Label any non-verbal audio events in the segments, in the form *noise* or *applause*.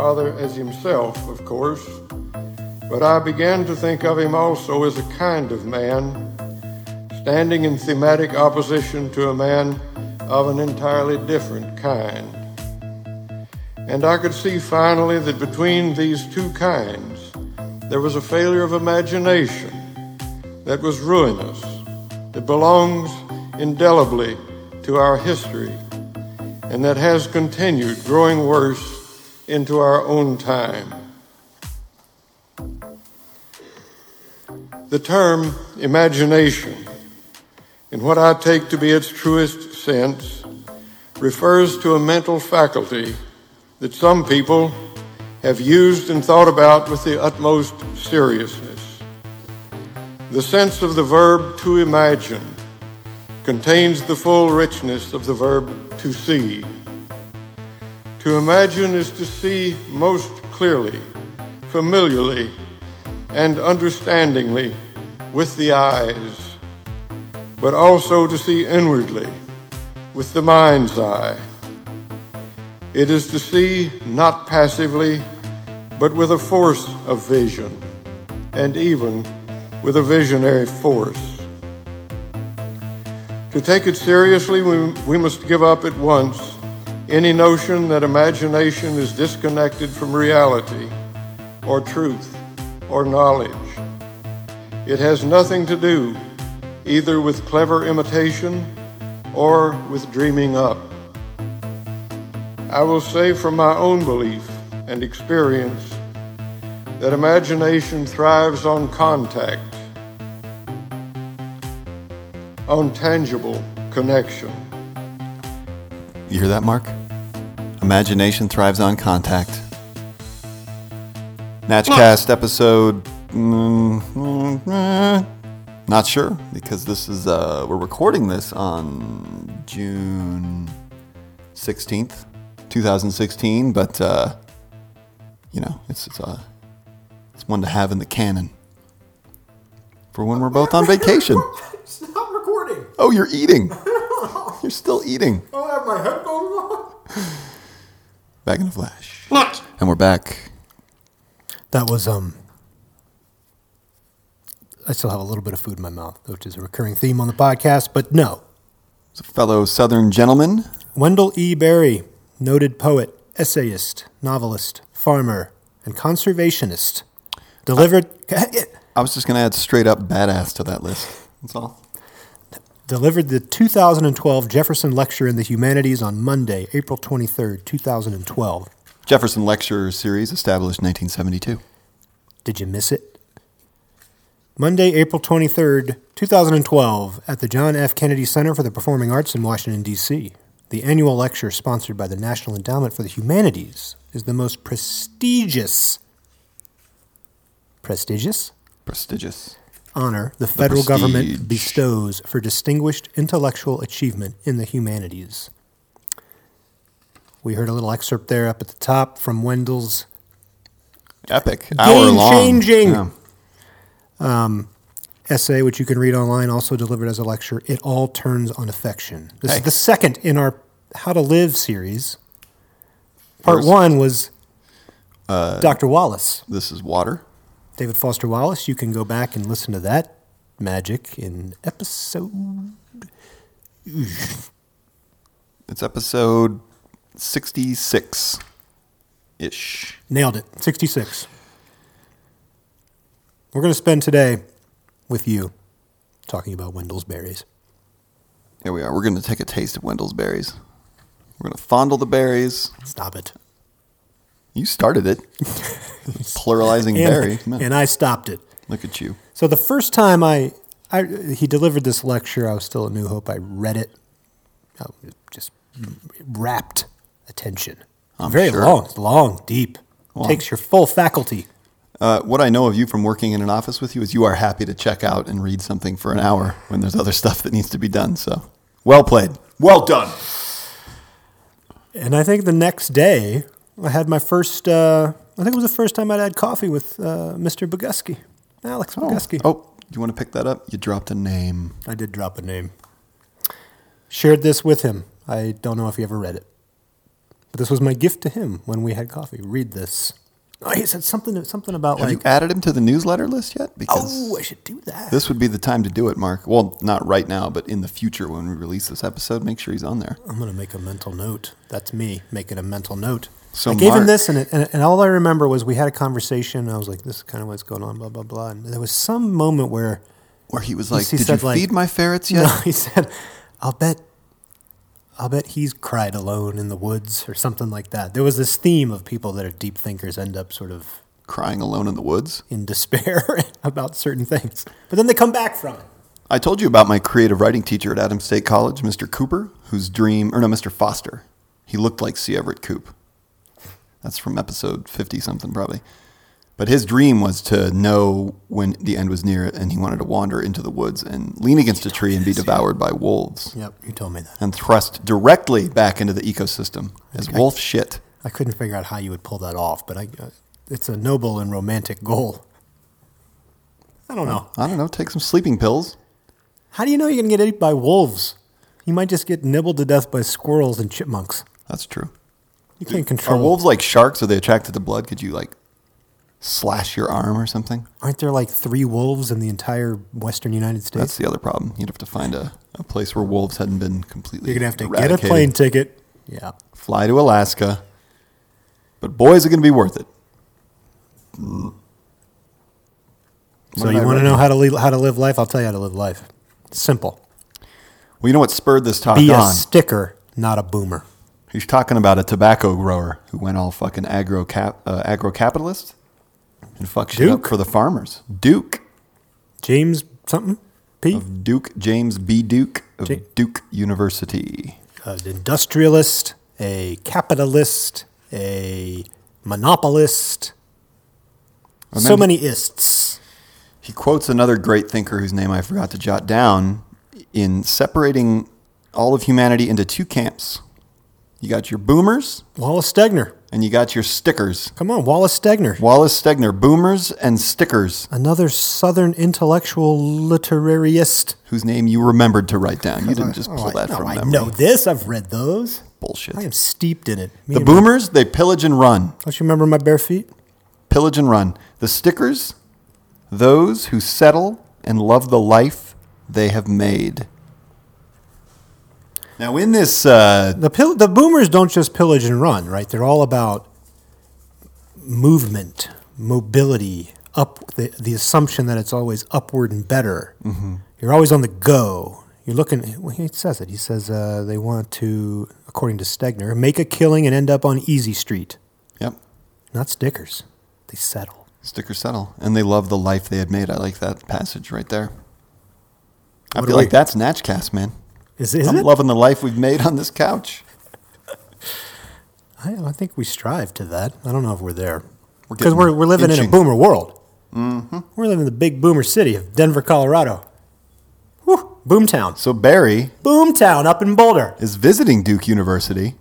Grandfather as himself, of course, but I began to think of him also as a kind of man, standing in thematic opposition to a man of an entirely different kind. And I could see finally that between these two kinds, there was a failure of imagination that was ruinous, that belongs indelibly to our history, and that has continued growing worse into our own time. The term imagination, in what I take to be its truest sense, refers to a mental faculty that some people have used and thought about with the utmost seriousness. The sense of the verb to imagine contains the full richness of the verb to see. To imagine is to see most clearly, familiarly, and understandingly with the eyes, but also to see inwardly with the mind's eye. It is to see not passively, but with a force of vision, and even with a visionary force. To take it seriously, we, we must give up at once any notion that imagination is disconnected from reality or truth or knowledge. It has nothing to do either with clever imitation or with dreaming up. I will say from my own belief and experience that imagination thrives on contact on tangible connection. You hear that, Mark? Imagination thrives on contact. Natchcast episode. mm, mm, mm, not sure because this is uh, we're recording this on June sixteenth, two thousand sixteen. But uh, you know, it's it's uh, it's one to have in the canon for when we're both on *laughs* vacation. Stop recording. Oh, you're eating. *laughs* You're still eating. I don't have my headphones on. Back in the flash. And we're back. That was um. I still have a little bit of food in my mouth, which is a recurring theme on the podcast. But no, It's a fellow Southern gentleman. Wendell E. Berry, noted poet, essayist, novelist, farmer, and conservationist, delivered I was just going to add straight up badass to that list. That's all. Delivered the 2012 Jefferson Lecture in the Humanities on Monday, April 23rd, 2012. Jefferson Lecture Series established 1972. Did you miss it? Monday, April 23rd, 2012, at the John F. Kennedy Center for the Performing Arts in Washington, D.C. The annual lecture sponsored by the National Endowment for the Humanities is the most prestigious, prestigious Prestigious. Honor the federal government bestows for distinguished intellectual achievement in the humanities. We heard a little excerpt there up at the top from Wendell's Epic. Hour long. changing. Yeah. Um, essay, which you can read online, also delivered as a lecture. It all turns on affection. This Hey. is the second in our How to Live series. Part First- one was uh, Dr. Wallace, This is water. David Foster Wallace. You can go back and listen to that magic in episode. It's episode 66 ish. Nailed it. 66. We're going to spend today with you talking about Wendell's berries. Here we are. We're going to take a taste of Wendell's berries. We're going to fondle the berries. Stop it. You started it. Pluralizing berry. And, Come on. and I stopped it. Look at you. So the first time I, I he delivered this lecture, I was still at New Hope. I read it, I just rapt attention. I'm Very sure. long, long, deep. Takes your full faculty. Uh, what I know of you from working in an office with you is you are happy to check out and read something for an hour when there's other *laughs* stuff that needs to be done. So, well played. Well done. And I think the next day I had my first. Uh, I think it was the first time I'd had coffee with uh, Mr. Bogusky, Alex Bogusky. Oh, you want to pick that up? You dropped a name. I did drop a name. Shared this with him. I don't know if he ever read it. But this was my gift to him when we had coffee. Read this. Oh, he said something something about Have like, you added him to the newsletter list yet? Because oh, I should do that. this would be the time to do it, Mark. Well, not right now, but in the future when we release this episode, make sure he's on there. I'm gonna make a mental note. That's me making a mental note. So I gave him this, and, it, and and all I remember was we had a conversation. And I was like, "This is kind of what's going on." Blah blah blah. And there was some moment where Where he was like, he "Did said, you like- feed my ferrets *laughs* yet?" no, he said, "I'll bet, I'll bet he's cried alone in the woods or something like that." There was this theme of people that are deep thinkers end up sort of Crying alone in the woods. in despair *laughs* about certain things, but then they come back from it. I told you about my creative writing teacher at Adams State College, Mr. Cooper, whose dream, or no, Mr. Foster. He looked like C. Everett Koop. That's from episode 50 something, probably. But his dream was to know when the end was near and he wanted to wander into the woods and lean against a tree and be devoured by wolves Yep, you told me that. and thrust directly back into the ecosystem as wolf shit. I couldn't figure out how you would pull that off, but I, uh, it's a noble and romantic goal. I don't know. I don't know, take some sleeping pills. How do you know you're going to get eaten by wolves? You might just get nibbled to death by squirrels and chipmunks. That's true. You can't control. Are wolves like sharks? Are they attracted to blood? Could you like slash your arm or something? Aren't there like three wolves in the entire western United States? That's the other problem. You'd have to find a, a place where wolves hadn't been completely. You're going to have to get a plane ticket. Yeah. fly to Alaska. But boys are going to be worth it. So you want to know how to live, how to live life? I'll tell you how to live life. Simple. Well, you know what spurred this talk Be a on? sticker, not a boomer. He's talking about a tobacco grower who went all fucking agro cap, uh, agro capitalist and fucked shit up Duke? for the farmers. Duke James something? P? of Duke James B. Duke of Ja- Duke University. An industrialist, a capitalist, a monopolist. And So many ists. He quotes another great thinker whose name I forgot to jot down in separating all of humanity into two camps. You got your boomers Wallace Stegner. and you got your stickers. Come on, Wallace Stegner. Wallace Stegner, boomers and stickers, Another Southern intellectual literariist. whose name you remembered to write down. You didn't *laughs* just Oh, pull I, that no, from I memory. know this. I've read those. Bullshit. I am steeped in it. Me The and my- boomers, they pillage and run. Don't you remember my bare feet? Pillage and run. The stickers, those who settle and love the life they have made. Now, in this, uh, The pill, the boomers don't just pillage and run, right? They're all about movement, mobility, up the, the assumption that it's always upward and better. Mm-hmm. You're always on the go. You're looking. Well, he says it. He says uh, they want to, according to Stegner, make a killing and end up on Easy Street. yep, Not stickers. They settle. stickers settle. And they love the life they had made. I like that passage right there. I feel do like we- that's Natchcast, man. Is, is I'm it? loving the life we've made on this couch. I, I think we strive to that. I don't know if we're there We're because we're, we're living in a boomer world. Mm-hmm. We're living in the big boomer city of Denver, Colorado. Whew, boomtown, So Berry boomtown up in Boulder. is visiting Duke University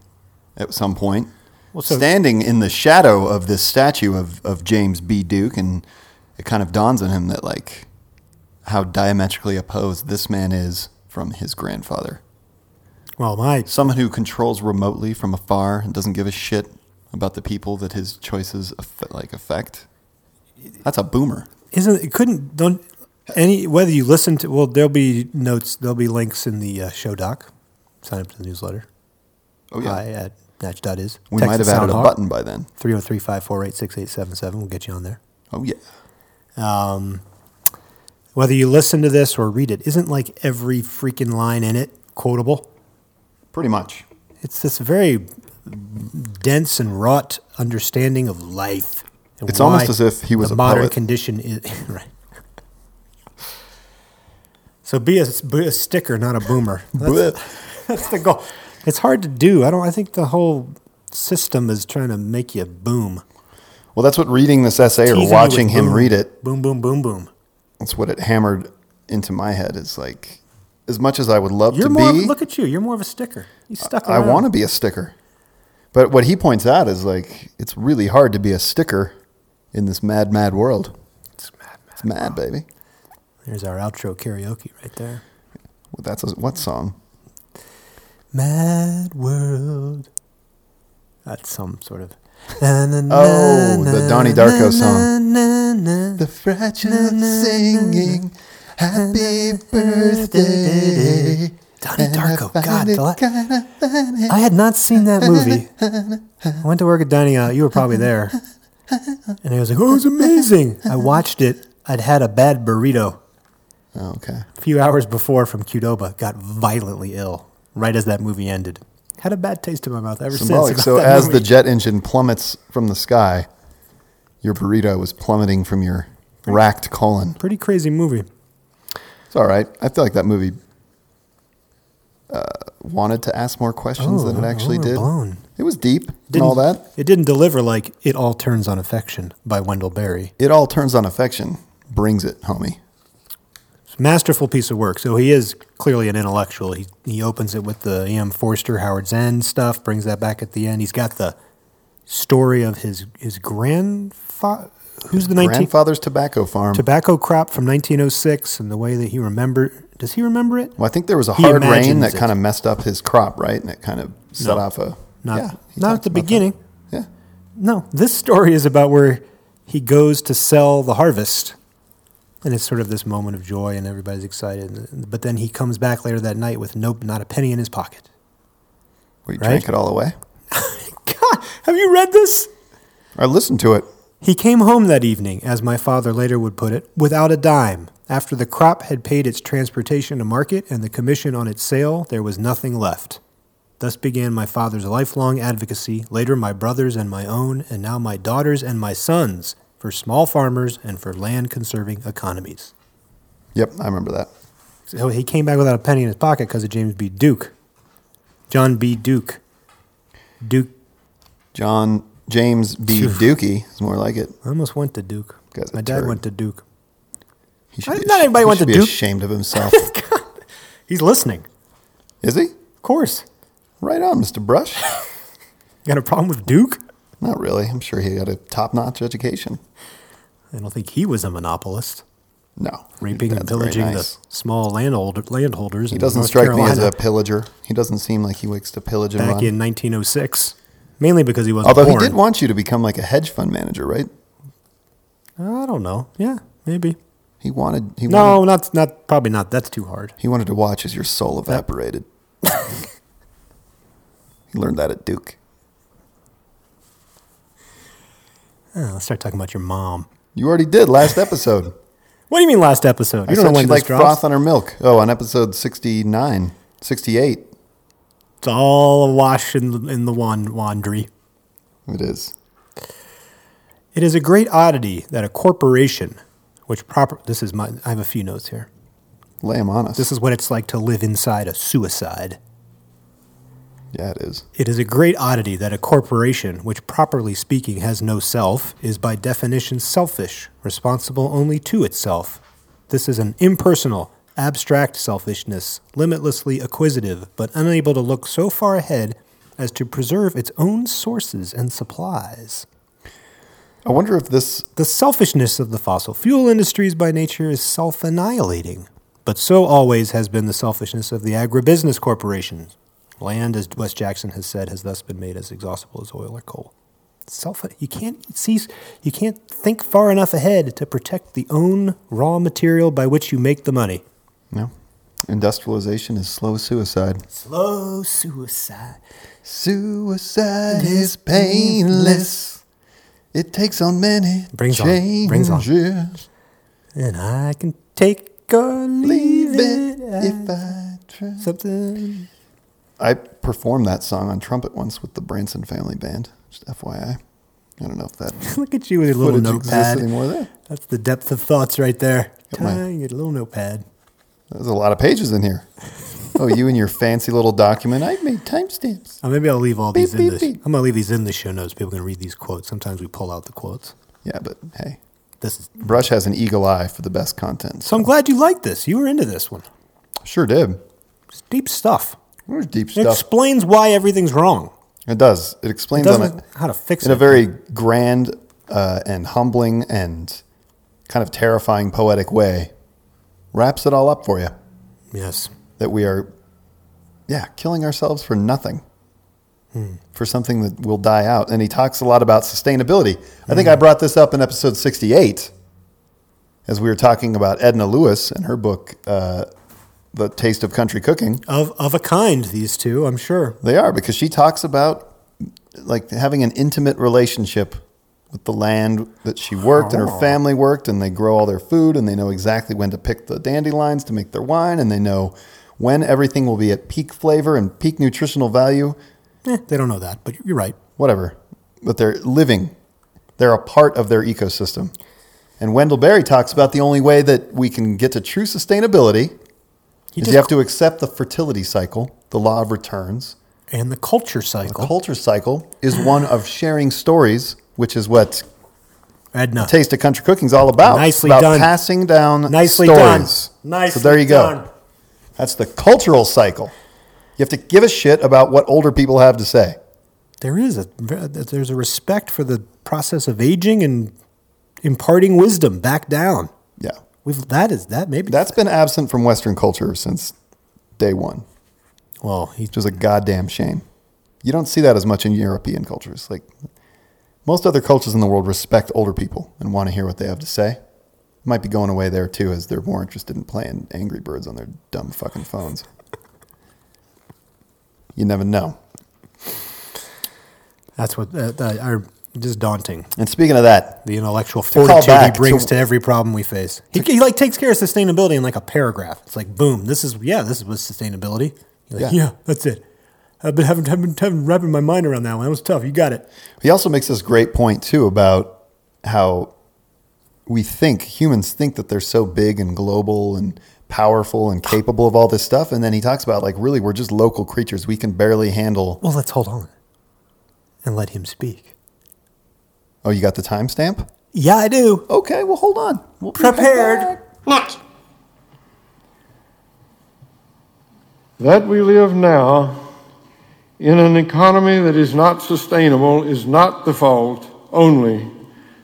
at some point, Well, so- standing in the shadow of this statue of, of James B. Duke, and it kind of dawns on him that like how diametrically opposed this man is from his grandfather. Well, my Someone who controls remotely from afar and doesn't give a shit about the people that his choices aff- like affect. That's a boomer. isn't it couldn't don't any whether you listen to well there'll be notes there'll be links in the uh, show doc. Sign up to the newsletter. Oh yeah, Hi at natch.is. we might have added a button by then. 303-548-6877. We'll get you on there. Oh yeah. Um, whether you listen to this or read it, isn't like every freaking line in it quotable? Pretty much. It's this very dense and wrought understanding of life. and It's almost as if he was the a modern poet. condition is *laughs* right. So be a, be a sticker, not a boomer. *laughs* That's, that's the goal. It's hard to do. I don't. I think the whole system is trying to make you boom. Well, that's what reading this essay or watching him boom. read it Boom, boom, boom, boom. That's what it hammered into my head is like as much as I would love You're to more. be look at you. You're more of a sticker. You stuck I want to be a sticker. But what he points out is like it's really hard to be a sticker in this mad mad world. It's mad, mad. It's mad, baby. There's our outro karaoke right there. Well, that's a, what song? Mad world. That's some sort of. Oh, the Donnie Darko song. The fragile singing, happy birthday. Donnie Darko. God, the I had not seen that movie. I went to work at Dining Out. Uh, you were probably there. And I was like, oh, it was amazing. I watched it. I'd had a bad burrito Oh, okay. a few hours before from Qdoba. Got violently ill right as that movie ended. Had a bad taste in my mouth ever Symbolic. since. So as the jet engine plummets from the sky, your burrito was plummeting from your racked colon. Pretty crazy movie. It's all right. I feel like that movie uh, wanted to ask more questions Oh, than it actually oh, did. It was deep and Didn't- all that. It didn't deliver like It All Turns on Affection by Wendell Berry. It all turns on affection. Brings it, homie. Masterful piece of work. So he is clearly an intellectual. He he opens it with the E.M. Forster, Howards End stuff, brings that back at the end. He's got the story of his his grandfather, who's the 19 Grandfather's tobacco farm. tobacco crop from 1906, and the way that he remember. Does he remember it? well, I think there was a He hard rain that it. kind of messed up his crop, right? And it kind of set No. off a. Not yeah, not at the about that. beginning. Yeah. No, this story is about where he goes to sell the harvest. And it's sort of this moment of joy, and everybody's excited. But then he comes back later that night with nope not a penny in his pocket. You Right? drank it all away. *laughs* God, have you read this? I listened to it. He came home that evening, as my father later would put it, without a dime. After the crop had paid its transportation to market and the commission on its sale, there was nothing left. Thus began my father's lifelong advocacy, later my brother's and my own, and now my daughter's and my son's, for small farmers and for land conserving economies. Yep, I remember that. So he came back without a penny in his pocket because of James B. Duke. John B. Duke. Duke. John James B. Dookie is more like it. I almost went to Duke. Guy's My dad turd. went to Duke. He should I- be not everybody he went should to be Duke. ashamed of *laughs* himself. He's listening. is he? Of course. Right on, Mr. Brush. *laughs* You got a problem with Duke? Not really. I'm sure he got a top-notch education. I don't think he was a monopolist, No, raping and pillaging nice. the small landholder, landholders. He doesn't strike Carolina me as a pillager. He doesn't seem like he likes to pillage back in 1906, mainly because he wasn't Although born. he did want you to become like a hedge fund manager, right? I don't know. Yeah, maybe. He wanted. He No, Wanted, not not probably not. That's too hard. he wanted to watch as your soul evaporated. *laughs* he learned that at Duke. Oh, let's start talking about your mom. You already did last episode. What do you mean last episode? I You don't know when liked drops. froth on her milk. Oh, on episode 69, 68. It's all awash in the, in the wand, wandry. It is. It is a great oddity that a corporation, which proper this is my I have a few notes here. Lay them on us. This is what it's like to live inside a suicide. Yeah, it is. It is a great oddity that a corporation, which properly speaking has no self, is by definition selfish, responsible only to itself. This is an impersonal, abstract selfishness, limitlessly acquisitive, but unable to look so far ahead as to preserve its own sources and supplies. I wonder if this. The selfishness of the fossil fuel industries by nature is self annihilating, but so always has been the selfishness of the agribusiness corporations. Land, as Wes Jackson has said, has thus been made as exhaustible as oil or coal. Self, you can't see, you can't think far enough ahead to protect the own raw material by which you make the money. No. Industrialization is slow suicide. Slow suicide. Suicide is painless. It takes on many Brings on- changes. brings on. And I can take or leave, Leave it, it if I try. something. I performed that song on trumpet once with the Branson Family Band. Just FYI. I don't know if that *laughs* Look at you with your little notepad. anymore. There, That's the depth of thoughts right there. Got my- Tying it, a little notepad. there's a lot of pages in here. *laughs* oh, you and your fancy little document. I made timestamps. Oh, maybe I'll leave all these Beep, in beep, beep. I'm gonna leave these in the show notes. People can read these quotes. Sometimes we pull out the quotes. Yeah, but hey, This is. Brush has an eagle eye for the best content. So I'm glad you liked this. You were into this one. Sure did. It's deep stuff. There's deep It explains why everything's wrong. It does. It It explains on it how to fix in it. In a very grand uh, and humbling and kind of terrifying poetic way. Wraps it all up for you. yes. That we are, yeah, killing ourselves for nothing. for something that will die out. And he talks a lot about sustainability. I think I brought this up in episode 68 as we were talking about Edna Lewis and her book, uh, The Taste of Country Cooking. Of of a kind, these two, I'm sure. They are because she talks about like having an intimate relationship with the land that she worked and her family worked, and they grow all their food, and they know exactly when to pick the dandelions to make their wine, and they know when everything will be at peak flavor and peak nutritional value, Eh, they don't know that, but you're right. whatever. But they're living, they're a part of their ecosystem. And Wendell Berry talks about the only way that we can get to true sustainability He just- you have to accept the fertility cycle, the law of returns, and the culture cycle. The culture cycle is one of sharing stories, which is what Edna. Taste of Country Cooking is all about. Nicely about done. passing down Nicely stories. done. Nicely so there you go. done. That's the cultural cycle. You have to give a shit about what older people have to say. There is a there's a respect for the process of aging and imparting wisdom back down. We've that is that maybe That's been absent from Western culture since day one, well he which is a goddamn shame. You don't see that as much in European cultures. Like most other cultures in the world respect older people and want to hear what they have to say. Might be going away there too, as they're more interested in playing Angry Birds on their dumb fucking phones. You never know. that's what uh, are just daunting. And speaking of that, The intellectual fortitude he brings to- to, every problem we face. He, he like takes care of sustainability in like a paragraph. It's like boom, this is yeah, this is what sustainability. Like, Yeah. yeah. that's it. I've been having, having, having wrapping my mind around that one. That was tough. You got it. he also makes this great point too about how we think humans think that they're so big and global and powerful and capable of all this stuff, and then he talks about like really we're just local creatures. We can barely handle. Well, let's hold on and let him speak. Oh, you got the timestamp? Yeah, I do. Okay, well hold on. We'll be right Prepared. that we live now in an economy that is not sustainable is not the fault only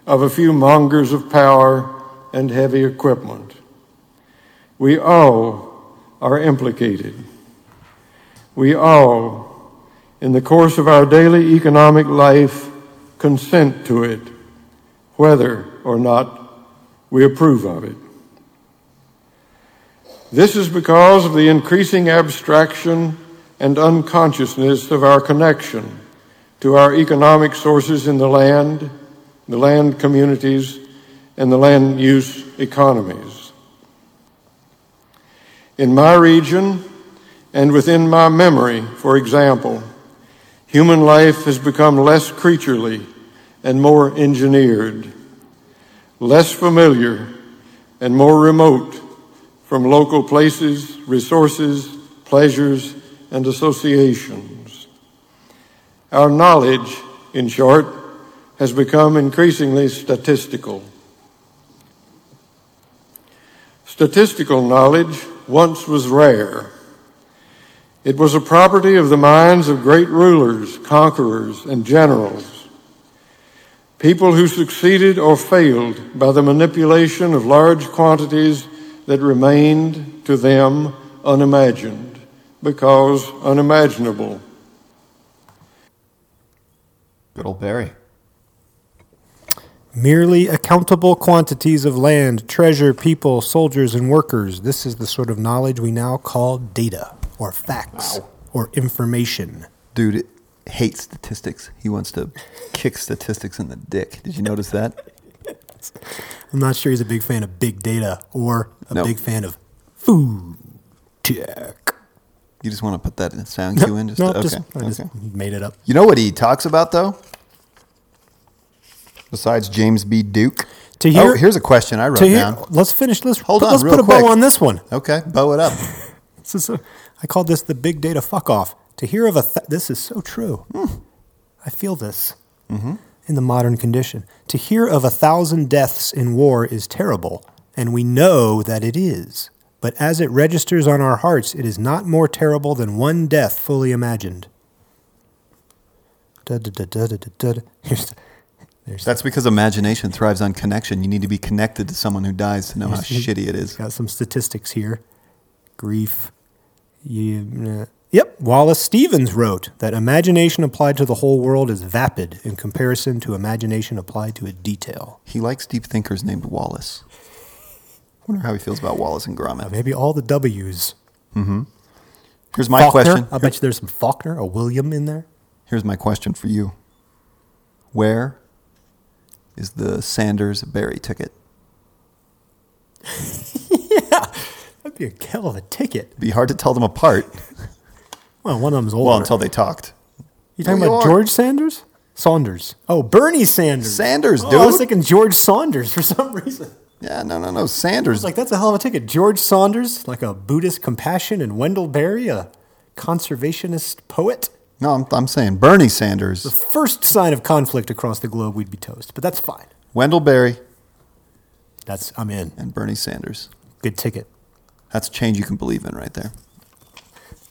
of a few mongers of power and heavy equipment. We all are implicated. We all, in the course of our daily economic life, consent to it, whether or not we approve of it. This is because of the increasing abstraction and unconsciousness of our connection to our economic sources in the land, the land communities, and the land use economies. In my region and within my memory, for example, human life has become less creaturely and more engineered, less familiar and more remote from local places, resources, pleasures, and associations. Our knowledge, in short, has become increasingly statistical. Statistical knowledge once was rare. It was a property of the minds of great rulers, conquerors, and generals. People who succeeded or failed by the manipulation of large quantities that remained to them unimagined because unimaginable. Good old Berry. Merely accountable quantities of land, treasure, people, soldiers, and workers. This is the sort of knowledge we now call data, or facts, or information. Dude it hates statistics. He wants to kick statistics in the dick. Did you notice that? *laughs* I'm not sure he's a big fan of big data or a No. big fan of food tech. You just want to put that in sound cue in? Just no, to, just, okay. Just okay. made it up. You know what he talks about though? Besides James B. Duke. To hear- oh, here's a question I wrote To hear, down. let's finish this. Hold put- on, let's put a quick. bow on this one. Okay, bow it up. *laughs* This is a, I called this the big data fuck off. To hear of a th- this is so true. I feel this in the modern condition. To hear of a thousand deaths in war is terrible, and we know that it is. But as it registers on our hearts, it is not more terrible than one death fully imagined. Da, da, da, da, da, da, da. Here's the- there's That's because imagination thrives on connection. You need to be connected to someone who dies to know how shitty it is. Got some statistics here. Grief. You, uh, Yep, Wallace Stevens wrote that imagination applied to the whole world is vapid in comparison to imagination applied to a detail. He likes deep thinkers named Wallace. Wonder how he feels about Wallace and Uh, Gromit. maybe all the W's. Here's my Faulkner? question. I bet you there's some Faulkner, a William in there. Here's my question for you. Where is the Sanders Berry ticket? *laughs* Yeah, that'd be a hell of a ticket. It'd be hard to tell them apart. *laughs* Well, one of them's older. Well, until they talked. you talking New about York. George Sanders? Saunders. Oh, Bernie Sanders. Sanders, Oh, I was thinking George Saunders for some reason. Yeah, no, no, no. Sanders. Like that's a hell of a ticket. George Saunders, like a Buddhist compassion, and Wendell Berry, a conservationist poet. no, I'm, I'm saying Bernie Sanders, The first sign of conflict across the globe, we'd be toast. But that's fine. Wendell Berry, That's I'm in. and Bernie Sanders. Good ticket. That's a change you can believe in right there.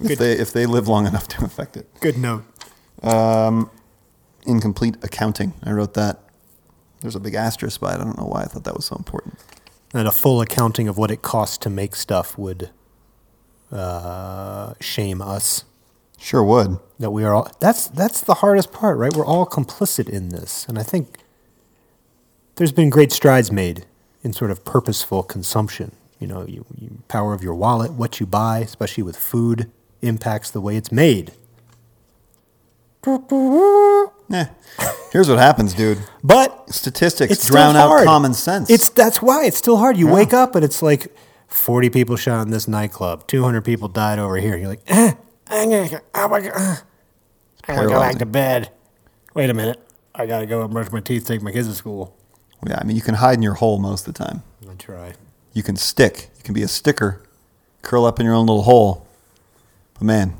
If they, if they live long enough to affect it. Good note. Incomplete accounting. I wrote that. There's a big asterisk by it. I don't know why I thought that was so important. And a full accounting of what it costs to make stuff would uh, shame us. Sure would. That we are all. That's that's the hardest part, right? We're all complicit in this, and I think there's been great strides made in sort of purposeful consumption. You know, you, you power of your wallet, what you buy, especially with food, impacts the way it's made. *laughs* Eh. Here's what happens, dude. But Statistics it's drown out common sense. It's that's why it's still hard. You wake up and it's like forty people shot in this nightclub, two hundred people died over here. You're like, eh, I'm gonna, go- I'm gonna, uh, I'm gonna go back to bed. Wait a minute, I gotta go and brush my teeth, take my kids to school. yeah, I mean, you can hide in your hole most of the time. I try. You can stick. You can be a sticker, curl up in your own little hole. But man,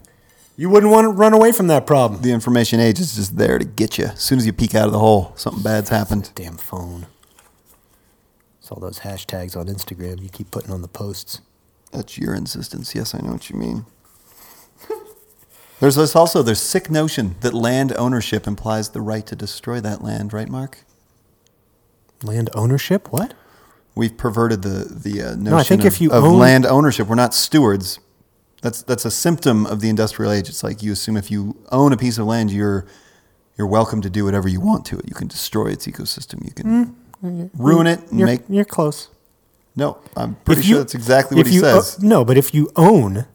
You wouldn't want to run away from that problem. the information age is just there to get you. As soon as you peek out of the hole, something bad's happened. Damn phone. It's all those hashtags on Instagram you keep putting on the posts. That's your insistence. Yes, I know what you mean. *laughs* There's this also there's sick notion that land ownership implies the right to destroy that land, right, Mark? Land ownership? What? We've perverted the the uh, notion No, I think of, if you of own- land ownership. We're not stewards. That's that's a symptom of the industrial age. It's like you assume if you own a piece of land, you're you're welcome to do whatever you want to it. You can destroy its ecosystem. You can ruin it and Mm, You're, make. you're close. No, I'm pretty If sure you- that's exactly what he you says. no, but if you own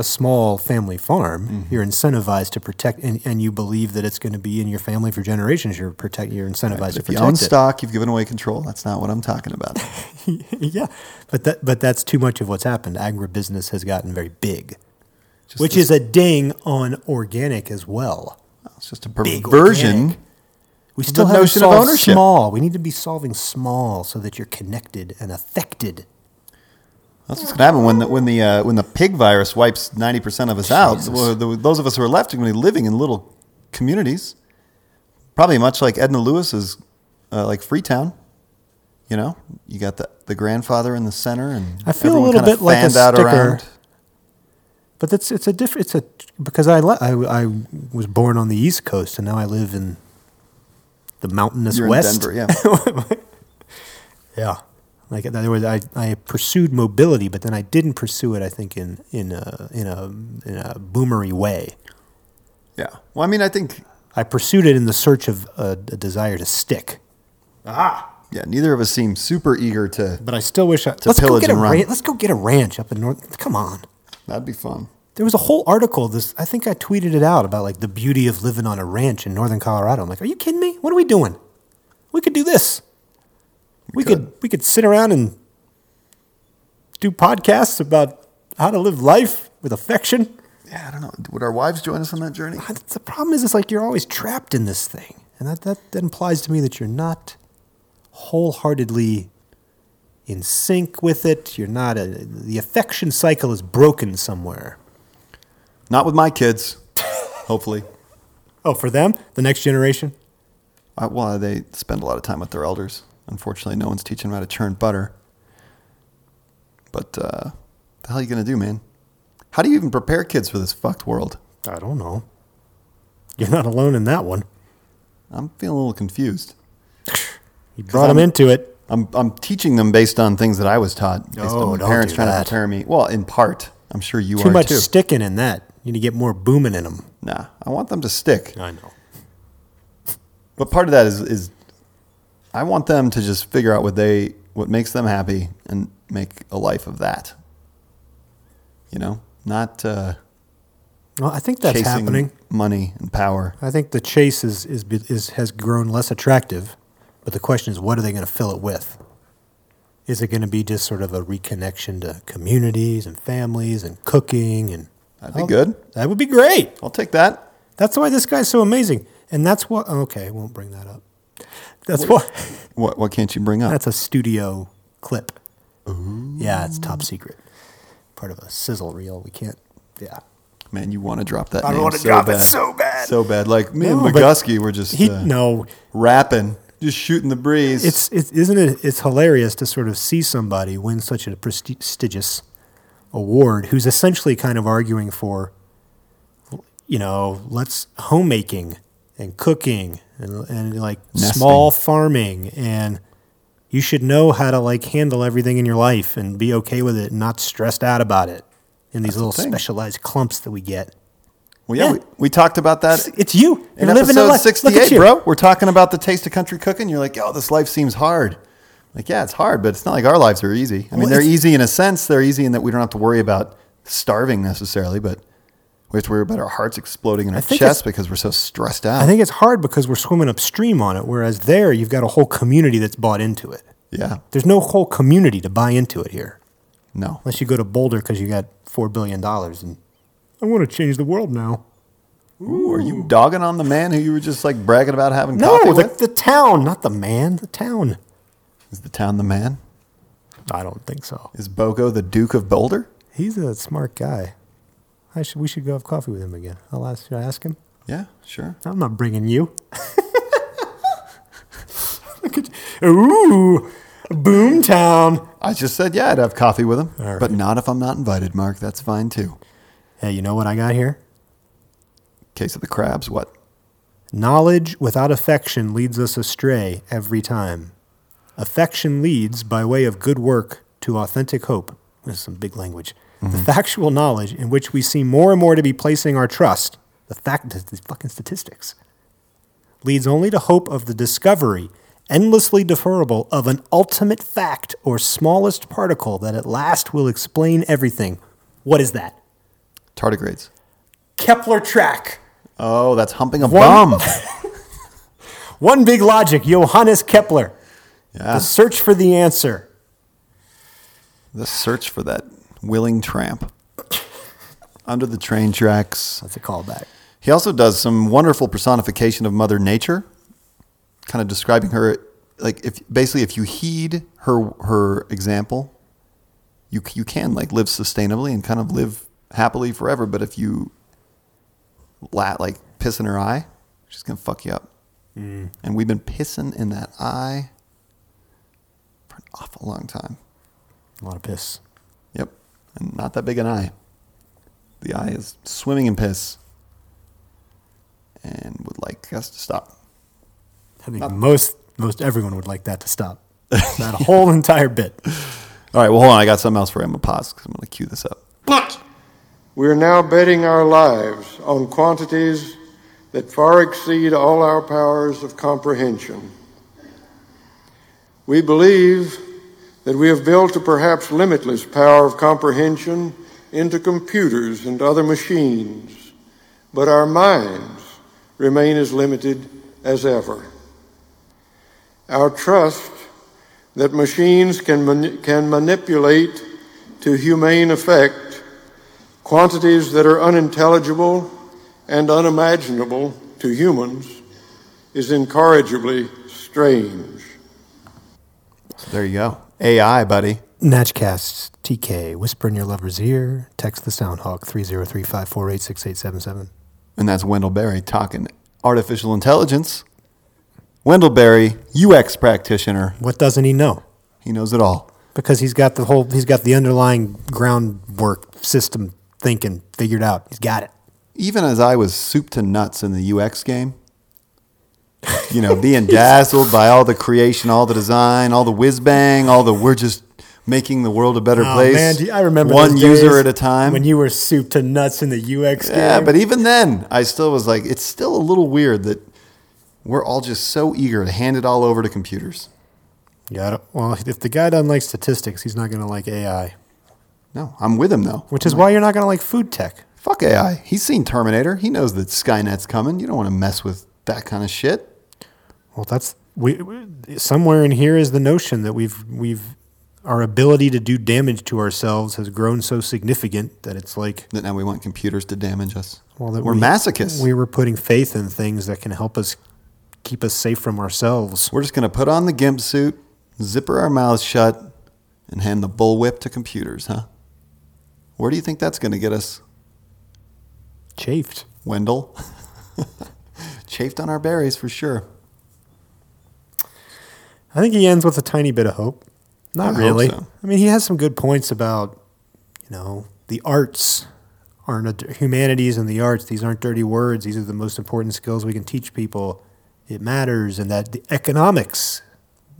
a small family farm, Mm-hmm. you're incentivized to protect, and, and you believe that it's going to be in your family for generations. You're protect. You're incentivized to if you protect own it. stock, you've given away control. That's not what I'm talking about. *laughs* yeah, but that but that's too much of what's happened. Agribusiness has gotten very big, Just which this- is a ding on organic as well. It's just a perversion. We still have notion of ownership. small. We need to be solving small so that you're connected and affected. That's what's going to happen when the when the uh, when the pig virus wipes ninety percent of us out. well, the- those of us who are left are going to be living in little communities, probably much like Edna Lewis's, uh, like Freetown. You know, you got the the grandfather in the center, and I feel a little bit like a out sticker. around. But it's it's a different. It's a because I, le- I I was born on the East Coast and now I live in the mountainous You're West. in Denver, yeah. *laughs* Yeah, like in other words, I, I pursued mobility, but then I didn't pursue it. I think in in a in a in a boomery way. yeah. Well, I mean, I think I pursued it in the search of a, a desire to stick. Ah. Yeah. Neither of us seem super eager to. But I still wish I let's go pillage get a and run. ran- let's go get a ranch up in North. Come on. That'd be fun. There was a whole article. This I think I tweeted it out about like the beauty of living on a ranch in northern Colorado. I'm like, are you kidding me? What are we doing? We could do this. We, could. could. we could sit around and do podcasts about how to live life with affection. Yeah, I don't know. Would our wives join us on that journey? The problem is, it's like you're always trapped in this thing, and that that, that implies to me that you're not wholeheartedly in sync with it. You're not a, the affection cycle is broken somewhere. Not with my kids. Hopefully. *laughs* Oh, for them, the next generation. Uh, well, they spend a lot of time with their elders. Unfortunately, no one's teaching them how to churn butter. But uh, the hell are you gonna do, man? How do you even prepare kids for this fucked world? I don't know. You're not alone in that one. I'm feeling a little confused. You brought them I'm- into it. I'm I'm teaching them based on things that I was taught, based Oh, on my parents trying that. to prepare me. Well, in part, I'm sure you are. Too are much too. sticking in that. You need to get more booming in them. Nah, I want them to stick. I know. But part of that is is I want them to just figure out what they what makes them happy and make a life of that. You know, not uh, Well, I think that's happening. money and power. I think the chase is, is is has grown less attractive, but the question is, what are they going to fill it with? Is it going to be just sort of a reconnection to communities and families and cooking and? That'd be Oh, good. That would be great. I'll take that. That's why this guy's so amazing, and that's what. Okay, I won't bring that up. That's what. *laughs* What what can't you bring up? That's a studio clip. Ooh. Yeah, it's top secret. Part of a sizzle reel. We can't. Yeah. Man, you want to drop that? I name wanna so drop it so bad. so bad. Like me and No, but McGusky were just He uh, no. rapping, just shooting the breeze. It's it isn't it. It's hilarious to sort of see somebody win such a prestigious award, who's essentially kind of arguing for, you know, let's homemaking and cooking and and like Nesting. small farming and. You should know how to like handle everything in your life and be okay with it and not stressed out about it in these the little thing. specialized clumps that we get. well, yeah, yeah. We, we talked about that It's you. in You're episode life. 68, you. bro. We're talking about the taste of country cooking. You're like, oh, this life seems hard. Like, yeah, it's hard, but it's not like our lives are easy. I mean, Well, they're easy in a sense. They're easy in that we don't have to worry about starving necessarily, but we have to worry about our hearts exploding in our chest because we're so stressed out. I think it's hard because we're swimming upstream on it, whereas there you've got a whole community that's bought into it. yeah. There's no whole community to buy into it here, No. unless you go to Boulder because you got four billion dollars and I want to change the world now. Ooh, are you dogging on the man who you were just like bragging about having No, coffee the, with? the town, not the man, the town. Is the town the man? I don't think so. Is Bogo the Duke of Boulder? He's a smart guy. I should. We should go have coffee with him again. I'll ask. Should I ask him? Yeah, sure. I'm not bringing you. *laughs* Ooh, Boomtown. I just said, yeah, I'd have coffee with him, right. but not if I'm not invited, Mark. That's fine too. Hey, you know what I got here? Case of the crabs, what? Knowledge without affection leads us astray every time. Affection leads, by way of good work, to authentic hope. This is some big language. The factual knowledge in which we seem more and more to be placing our trust, the fact, the fucking statistics, leads only to hope of the discovery, endlessly deferrable, of an ultimate fact or smallest particle that at last will explain everything. What is that? Tardigrades. Kepler track. Oh, that's humping a One- bum. *laughs* One big logic, Johannes Kepler. Yeah. The search for the answer. The search for that willing tramp under the train tracks. That's a callback. He also does some wonderful personification of Mother Nature, kind of describing her like if basically if you heed her her example, you you can like live sustainably and kind of live happily forever. But if you la like piss in her eye, she's gonna fuck you up. Mm. And we've been pissing in that eye for an awful long time. A lot of piss. Yep. And not that big an eye. The eye is swimming in piss and would like us to stop. I think most most everyone would like that to stop. that whole *laughs* entire bit. All right, well, hold on. I got something else for you. I'm going to pause because I'm going to cue this up. But we are now betting our lives on quantities that far exceed all our powers of comprehension. We believe that we have built a perhaps limitless power of comprehension into computers and other machines, but our minds remain as limited as ever. Our trust that machines can, mani- can manipulate to humane effect quantities that are unintelligible and unimaginable to humans is incorrigibly strange. So there you go. AI, buddy. Natchcast TK. Whisper in your lover's ear. Text the Soundhawk 303-548-6877. And that's Wendell Berry talking artificial intelligence. Wendell Berry, UX practitioner. What doesn't he know? He knows it all. Because he's got the whole he's got the underlying groundwork system thinking figured out. He's got it. Even as I was soup to nuts in the UX game, you know, being dazzled by all the creation, all the design, all the whiz bang, all the we're just making the world a better Oh, place. man, you- I remember one user at a time. when you were soup to nuts in the UX game. yeah, but even then, I still was like, it's still a little weird that we're all just so eager to hand it all over to computers. yeah. Well, if the guy doesn't like statistics, he's not going to like AI. No, I'm with him though. Which is why you're not going to like food tech. Fuck AI. He's seen Terminator. He knows that Skynet's coming. You don't want to mess with that kind of shit. Well, that's we, we somewhere in here is the notion that we've we've our ability to do damage to ourselves has grown so significant that it's like That now we want computers to damage us. well that we're we, masochists. We were putting faith in things that can help us keep us safe from ourselves. We're just going to put on the gimp suit, zipper our mouths shut, and hand the bullwhip to computers, huh? Where do you think that's going to get us, Chafed. Wendell? *laughs* Chafed on our berries for sure. I think he ends with a tiny bit of hope. Not I really. so. I mean, he has some good points about, you know, the arts aren't a, humanities and the arts. These aren't dirty words. These are the most important skills we can teach people. It matters, and that the economics,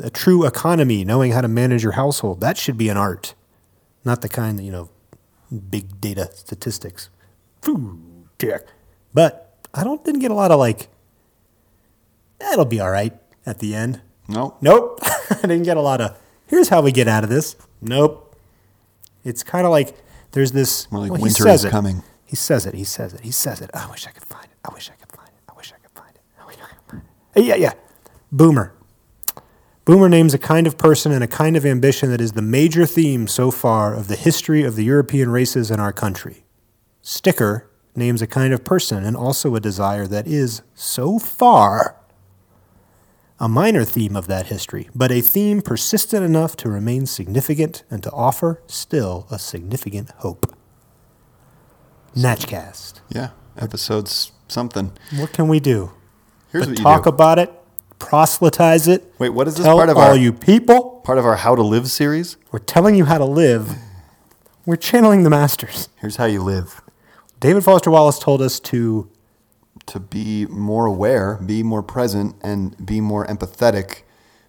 a true economy, knowing how to manage your household, that should be an art, not the kind that you know, big data statistics. Food tech. But I don't didn't get a lot of like. That'll be all right at the end. No. Nope. *laughs* I didn't get a lot of, here's how we get out of this. Nope. It's kind of like there's this. More like well, winter says is it. coming. He says it. He says it. He says it. I wish I could find it. I wish I could find it. I wish I could find it. I wish I could find it. Uh, yeah, yeah. Boomer. Boomer names a kind of person and a kind of ambition that is the major theme so far of the history of the European races in our country. Sticker names a kind of person and also a desire that is, so far, a minor theme of that history, but a theme persistent enough to remain significant and to offer still a significant hope. Natchcast. Yeah. Episodes something. What can we do? Here's but what you talk do. about it, proselytize it. Wait, what is this part of all our- you people? Part of our How to Live series. We're telling you how to live. We're channeling the masters. Here's how you live. David Foster Wallace told us to to be more aware, be more present, and be more empathetic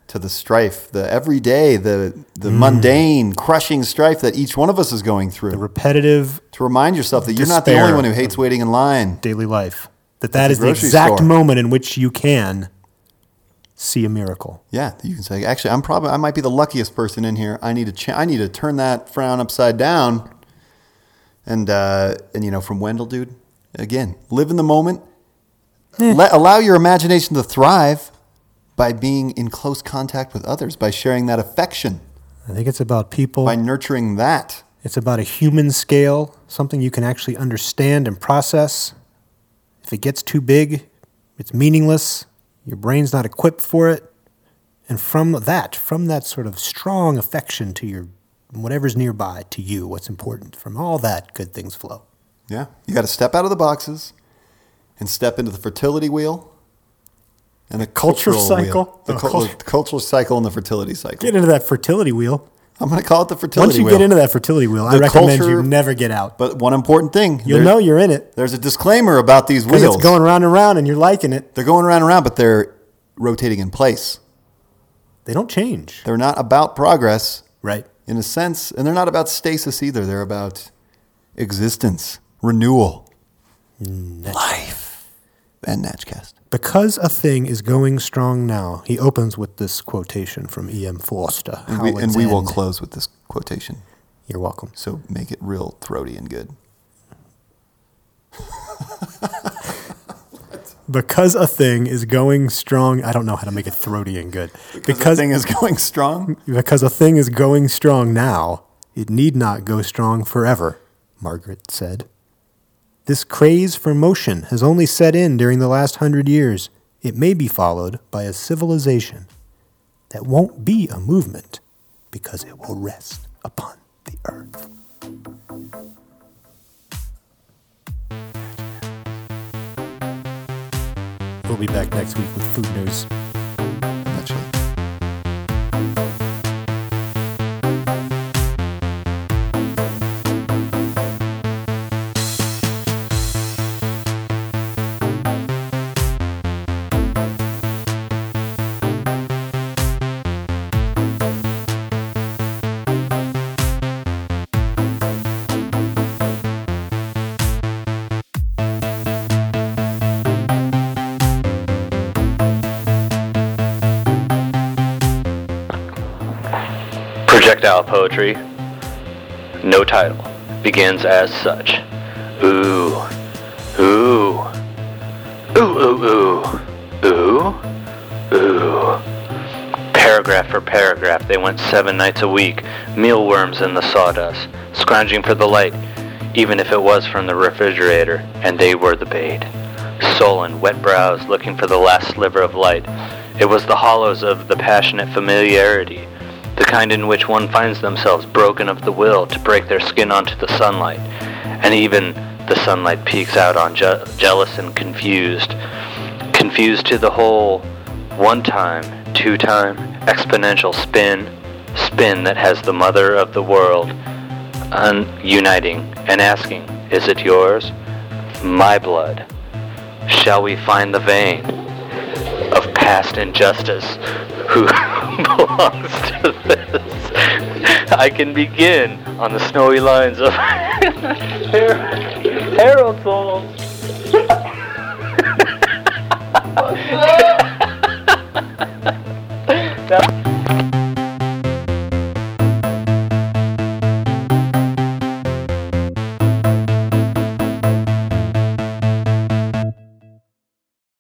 to the strife, the everyday, the the Mm. mundane, crushing strife that each one of us is going through. the repetitive to remind yourself that you're not the only one who hates waiting in line. daily life. That At that is the exact store. moment in which you can see a miracle. Yeah, you can say, actually, I'm probably I might be the luckiest person in here. I need to cha- I need to turn that frown upside down. And uh, and you know, from Wendell, dude, again, live in the moment. Eh. Let, allow your imagination to thrive by being in close contact with others, by sharing that affection, I think it's about people. by nurturing that. It's about a human scale, something you can actually understand and process. If it gets too big, it's meaningless. Your brain's not equipped for it. And from that, from that sort of strong affection to your whatever's nearby to you, what's important, from all that, good things flow. Yeah, you got to step out of the boxes and step into the fertility wheel and the Culture cultural cycle? wheel. the, Oh, cul- culture- the cultural cycle and the fertility cycle. Get into that fertility wheel. I'm going to call it the fertility wheel. Once you wheel. get into that fertility wheel, I recommend culture- you never get out. But one important thing, You'll know you're in it there's a disclaimer about these wheels. it's going round and round and you're liking it. they're going around and around, but they're rotating in place. They don't change. They're not about progress Right. in a sense, and they're not about stasis either. They're about existence, renewal, mm, life, and Natchcast. Because a thing is going strong now, he opens with this quotation from E.M. Forster. And we, and we will close with this quotation. You're welcome. So make it real throaty and good. *laughs* Because a thing is going strong, I don't know how to make it throaty and good. Because Because the thing is going strong. because a thing is going strong now, it need not go strong forever, Margaret said. This craze for motion has only set in during the last hundred years. It may be followed by a civilization that won't be a movement because it will rest upon the earth. We'll be back next week with food news. Style poetry, no title, begins as such. Ooh, ooh, ooh, ooh, ooh, ooh, ooh. Paragraph for paragraph, they went seven nights a week, mealworms in the sawdust, scrounging for the light, even if it was from the refrigerator, and they were the bait. Sullen, wet brows looking for the last sliver of light. It was the hollows of the passionate familiarity, the kind in which one finds themselves broken of the will to break their skin onto the sunlight, and even the sunlight peeks out on je- jealous and confused, confused to the whole, one time, two time, exponential spin, spin that has the mother of the world un- uniting and asking, Is it yours? My blood. Shall we find the vein past injustice who *laughs* belongs to this. I can begin on the snowy lines of Harold's What's up?